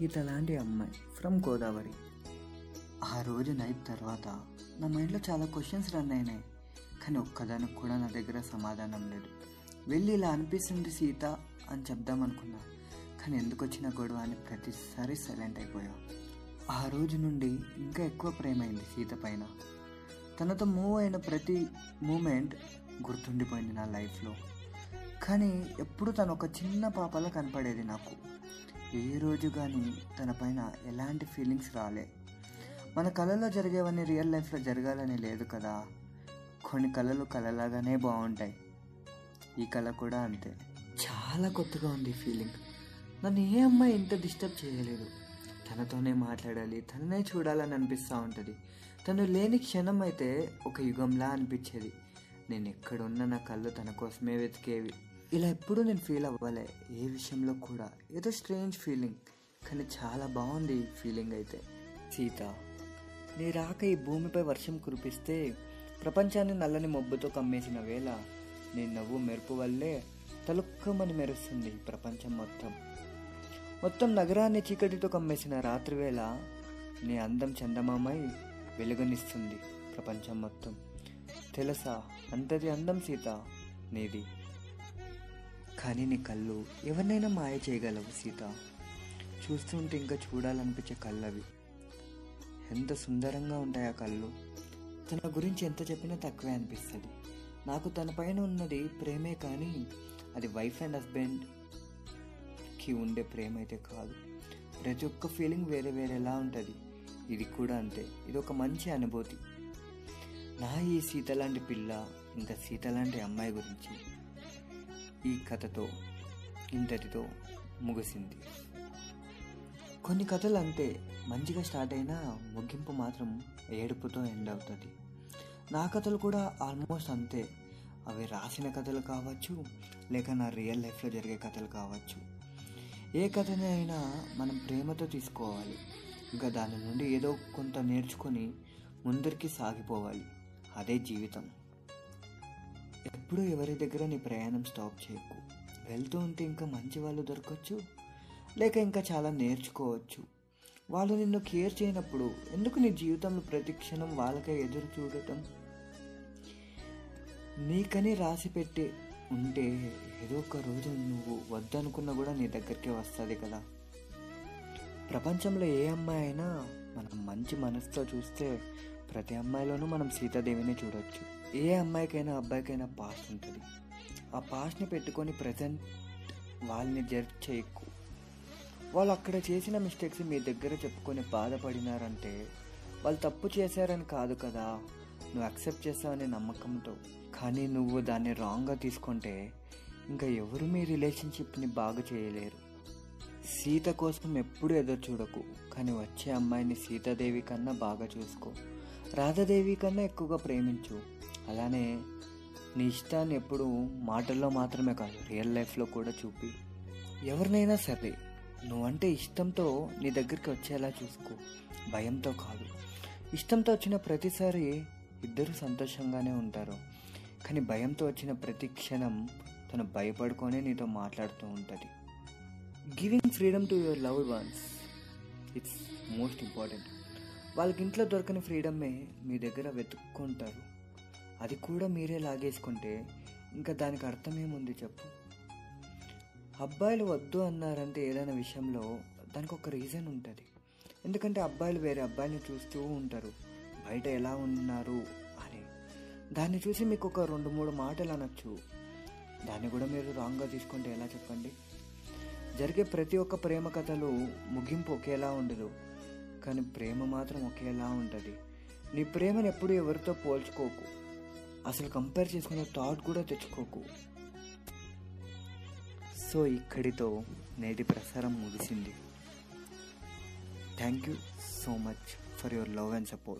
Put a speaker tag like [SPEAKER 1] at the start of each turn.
[SPEAKER 1] సీత లాంటి అమ్మాయి ఫ్రమ్ గోదావరి. ఆ రోజు నైట్ తర్వాత నా మైండ్లో చాలా క్వశ్చన్స్ రన్ అయినాయి. కానీ ఒక్కదానికి కూడా నా దగ్గర సమాధానం లేదు. వెళ్ళి ఇలా అనిపిస్తుంది సీత అని చెప్దాం అనుకున్నా. కానీ ఎందుకు వచ్చిన గొడవ అని ప్రతిసారి సైలెంట్ అయిపోయా. ఆ రోజు నుండి ఇంకా ఎక్కువ ప్రేమైంది సీత పైన. తనతో మూవ్ అయిన ప్రతి మూమెంట్ గుర్తుండిపోయింది నా లైఫ్లో కానీ ఎప్పుడు తను ఒక చిన్న పాపలా కనపడేది నాకు. ఏ రోజు కానీ తనపైన ఎలాంటి ఫీలింగ్స్ రాలే. మన కళలో జరిగేవన్నీ రియల్ లైఫ్లో జరగాలని లేదు కదా. కొన్ని కళలు కళలాగానే బాగుంటాయి. ఈ కళ కూడా అంతే. చాలా కొత్తగా ఉంది ఫీలింగ్ నన్ను ఏ అమ్మాయి ఇంత డిస్టర్బ్ చేయలేదు. తనతోనే మాట్లాడాలి తననే చూడాలని అనిపిస్తూ ఉంటుంది. తను లేని క్షణం అయితే ఒక యుగంలా అనిపించేది. నేను ఎక్కడున్నా నా కళ్ళు తన కోసమే వెతికేవి. ఇలా ఎప్పుడూ నేను ఫీల్ అవ్వలే. ఏ విషయంలో కూడా. ఏదో స్ట్రేంజ్ ఫీలింగ్. కానీ చాలా బాగుంది ఈ ఫీలింగ్ అయితే. సీత నీ రాక ఈ భూమిపై వర్షం కురిపిస్తే ప్రపంచాన్ని నల్లని మబ్బుతో కమ్మేసిన వేళ నీ నవ్వు మెరుపు వల్లే తలుక్కమని మెరుస్తుంది ప్రపంచం మొత్తం. మొత్తం నగరాన్ని చీకటితో కమ్మేసిన రాత్రివేళ నీ అందం చందమామై వెలుగునిస్తుంది ప్రపంచం మొత్తం. తెలుసా? అంతది అందం సీత నీది. కానీ నీ కళ్ళు ఎవరినైనా మాయ చేయగలవు సీత. చూస్తుంటే ఇంకా చూడాలనిపించే కళ్ళవి. ఎంత సుందరంగా ఉంటాయి ఆ కళ్ళు. తన గురించి ఎంత చెప్పినా తక్కువే అనిపిస్తుంది. నాకు తన పైన ఉన్నది ప్రేమే కానీ అది వైఫ్ అండ్ హస్బెండ్కి ఉండే ప్రేమ అయితే కాదు. ప్రతి ఒక్క ఫీలింగ్ వేరే వేరేలా ఉంటుంది. ఇది కూడా అంతే. ఇది ఒక మంచి అనుభూతి. నా ఈ సీత లాంటి పిల్ల ఇంకా సీత లాంటి అమ్మాయి గురించి ఈ కథతో ఇంతటితో ముగిసింది. కొన్ని కథలు అంతే మంచిగా స్టార్ట్ అయినా ముగింపు మాత్రం ఏడుపుతో ఎండ్ అవుతుంది నా కథలు కూడా ఆల్మోస్ట్ అంతే. అవి రాసిన కథలు కావచ్చు లేక నా రియల్ లైఫ్లో జరిగే కథలు కావచ్చు. ఏ కథని అయినా మనం ప్రేమతో తీసుకోవాలి. ఇంకా దాని నుండి ఏదో కొంత నేర్చుకొని ముందరికి సాగిపోవాలి. అదే జీవితం. ఎప్పుడూ ఎవరి దగ్గర నీ ప్రయాణం స్టాప్ చేయకు. వెళ్తూ ఉంటే ఇంకా మంచి వాళ్ళు దొరకచ్చు లేక ఇంకా చాలా నేర్చుకోవచ్చు. వాళ్ళు నిన్ను కేర్ చేయనప్పుడు ఎందుకు నీ జీవితంలో ప్రతి క్షణం వాళ్ళకై ఎదురు చూడటం? నీకని రాసి పెట్టి ఉంటే ఏదో ఒక రోజు నువ్వు వద్దనుకున్నా కూడా నీ దగ్గరికి వస్తుంది కదా. ప్రపంచంలో ఏ అమ్మాయి అయినా మనం మంచి మనసుతో చూస్తే ప్రతి అమ్మాయిలోనూ మనం సీతాదేవిని చూడొచ్చు. ఏ అమ్మాయికైనా అబ్బాయికైనా పాస్ట్ ఉంటుంది. ఆ పాస్ట్ని పెట్టుకొని ప్రజెంట్ వాళ్ళని జడ్జ్ చేయకు. వాళ్ళు అక్కడ చేసిన మిస్టేక్స్ మీ దగ్గర చెప్పుకొని బాధపడినారంటే వాళ్ళు తప్పు చేశారని కాదు కదా. నువ్వు అక్సెప్ట్ చేస్తావనే నమ్మకంతో. కానీ నువ్వు దాన్ని రాంగ్గా తీసుకుంటే ఇంకా ఎవరు మీ రిలేషన్షిప్ని బాగు చేయలేరు. సీత కోసం ఎప్పుడు ఎదురు చూడకు కానీ వచ్చే అమ్మాయిని సీతాదేవి కన్నా బాగా చూసుకో. రాధాదేవి కన్నా ఎక్కువగా ప్రేమించు. అలానే నీ ఇష్టాన్ని ఎప్పుడు మాటల్లో మాత్రమే కాదు రియల్ లైఫ్లో కూడా చూపి. ఎవరినైనా సరే నువ్వంటే ఇష్టంతో నీ దగ్గరికి వచ్చేలా చూసుకో. భయంతో కాదు. ఇష్టంతో వచ్చిన ప్రతిసారి ఇద్దరు సంతోషంగానే ఉంటారు. కానీ భయంతో వచ్చిన ప్రతి క్షణం తను భయపడుకొనే నీతో మాట్లాడుతూ ఉంటుంది. Giving freedom to your love ones it's most important వాళ్ళకి ఇంట్లో దొరకని ఫ్రీడమే మీ దగ్గర వెతుక్కుంటారు. అది కూడా మీరే లాగేసుకుంటే ఇంకా దానికి అర్థమేముంది చెప్పు? అబ్బాయిలు వద్దు అన్నారంటే ఏదైనా విషయంలో దానికి ఒక రీజన్ ఉంటుంది. ఎందుకంటే అబ్బాయిలు వేరే అబ్బాయిని చూస్తూ ఉంటారు. బయట ఎలా ఉన్నారు అని. దాన్ని చూసి మీకు ఒక రెండు మూడు మాటలు అనొచ్చు. దాన్ని కూడా మీరు రాంగ్గా తీసుకుంటే ఎలా చెప్పండి? జరిగే ప్రతి ఒక్క ప్రేమ కథలు ముగింపు ఒకేలా ఉండదు. కానీ ప్రేమ మాత్రం ఒకేలా ఉంటుంది. నీ ప్రేమను ఎప్పుడు ఎవరితో పోల్చుకోకు. అసలు కంపేర్ చేసుకునే థాట్ కూడా తెచ్చుకోకు. సో ఇక్కడితో నేటి ప్రసారం ముగిసింది. Thank you so much for your love and support